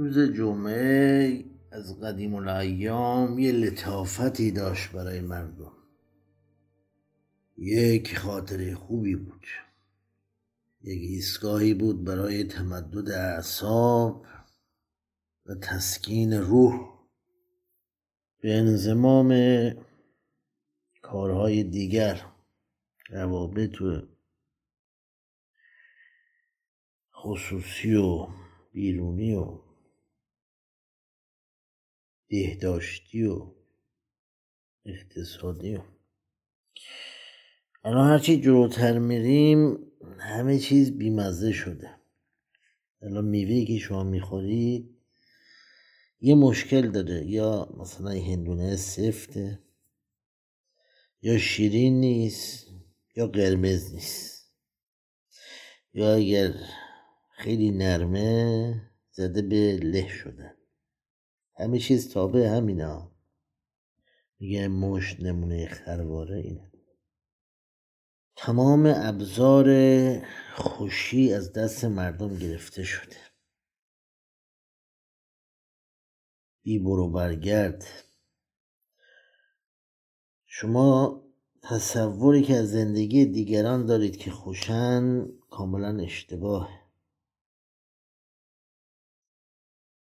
روز جمعه از قدیم الایام یه لطافتی داشت برای مردم. یک خاطره خوبی بود. یک ایستگاهی بود برای تمدد اعصاب و تسکین روح. به انزمام کارهای دیگر روابط و خصوصی و بیرونی و بهداشتی و اقتصادی و الان هرچی جلوتر میریم همه چیز بیمزه شده. الان میوه که شما می‌خورید یه مشکل داره. یا مثلا هندونه سفته یا شیرین نیست یا قرمز نیست. یا اگر خیلی نرمه زده به له شدن همه چیز تابع همینا میگه مشت نمونه خرواره اینه. تمام ابزار خوشی از دست مردم گرفته شده. بی برو برگرد. شما تصوری که از زندگی دیگران دارید که خوشن کاملا اشتباهه.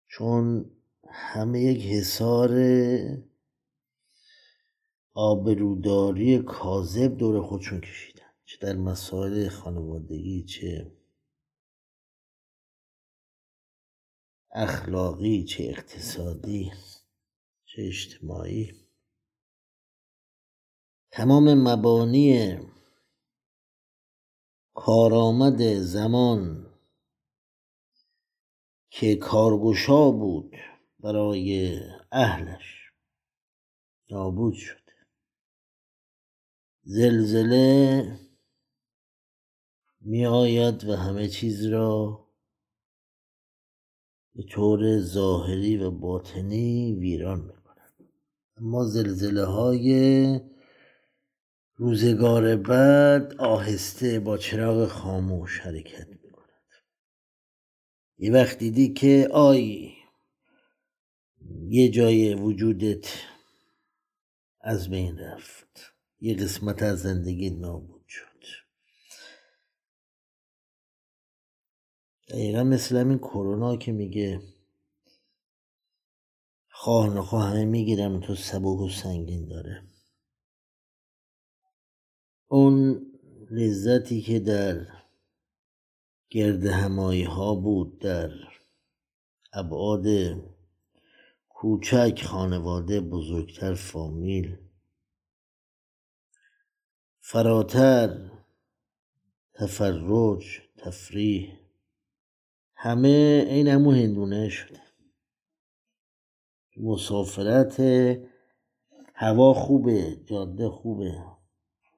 چون همه یک حصار آبروداری کاذب دور خودشون کشیدن چه در مسائل خانوادگی چه اخلاقی چه اقتصادی چه اجتماعی. تمام مبانی کارآمد زمان که کارگشا بود. برای اهلش. نابود شد. زلزله می آید و همه چیز را به طور ظاهری و باطنی ویران می کند اما زلزله های روزگار بعد آهسته با چراغ خاموش حرکت می کند یه وقت دیدی که آی یه جای وجودت از بین رفت. یه قسمت از زندگی نابود شد. دقیقا مثل همین کرونا که میگه خواه نخواه همه می‌گیرم تو سبک و سنگین داره. اون لذتی که در گرد همایی ها بود در ابعاد کوچک خانواده بزرگتر فامیل. فراتر تفرج تفریح. همه این همون هندونه شده مسافرت هوا خوبه جاده خوبه.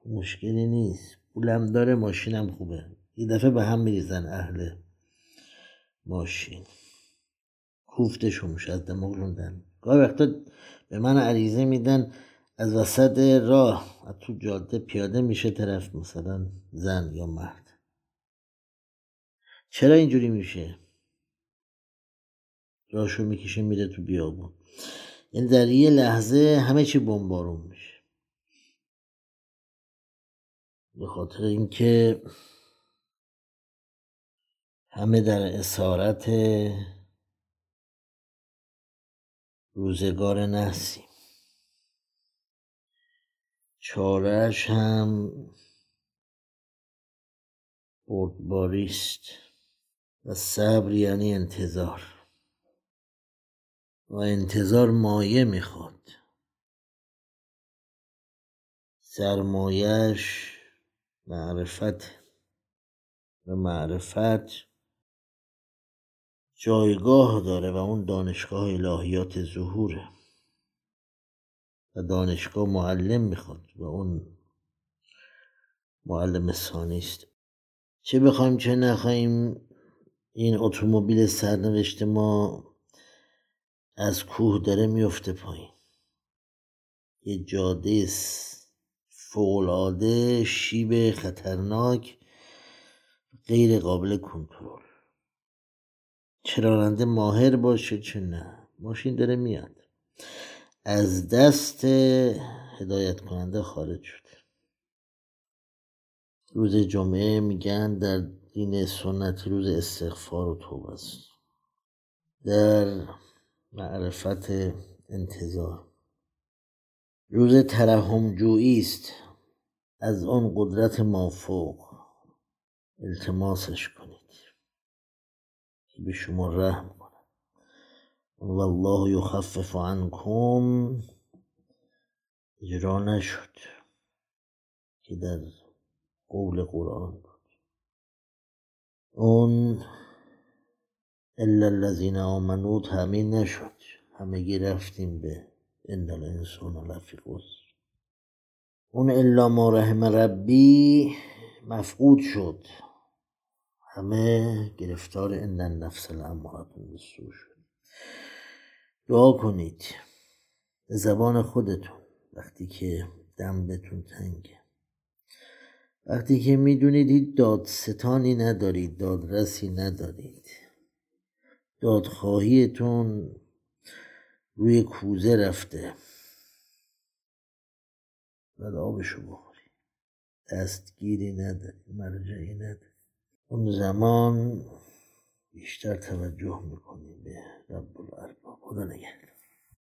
مشکلی نیست. پولم داره ماشینم خوبه. یه دفعه به هم میریزن اهل ماشین. کوفتشون میشه از دماغشون دن گاهی وقتا به من عریضه میدن از وسط راه از تو جاده پیاده میشه طرف مثلا زن یا مرد. چرا اینجوری میشه؟ راشو می‌کشه میره تو بیابون. یعنی در یه لحظه همه چی بمبارون میشه. به خاطر اینکه همه در اسارت روزگار نحسیم چارش هم بردباریست و صبر یعنی انتظار. و انتظار مایه می‌خواد سرمایش معرفت و معرفت جایگاه داره و اون دانشگاه الهیات ظهوره. و دانشگاه معلم می‌خواد و اون معلم ثانی چه بخوایم چه نخوایم این اتومبیل سرنوشت ما از کوه داره میفته پایین. یه جاده فوقالعاده شیب خطرناک غیر قابل کنترل. چه راننده ماهر باشه چه نه؟ ماشین داره میاد. از دست هدایت کننده خارج شد. روز جمعه میگن در دین سنت روز استغفار و توبه است. در معرفت انتظار. روز ترحم جویی است. از آن قدرت مافوق. التماسش که به شما رحم کنه والله یخفف عنکم. اجرا نشد که در قول قرآن بود. اون الا الذین آمنو تامین نشد. همگی رفتیم به ان الانسان لفی اون الا ما رحم ربی مفقود شد. همه گرفتار ان نفس الامارتون بالسوء شد. دعا کنید. به زبان خودتون وقتی که دم بهتون تنگه. وقتی که می‌دونید هیچ دادستانی ندارید دادرسی ندارید. دادخواهیتون روی کوزه رفته. بعد آبشو بخوری دستگیری نداری مرجعی نداری اون زمان بیشتر توجه می‌کنی به رب الارباب خدا نگهدار.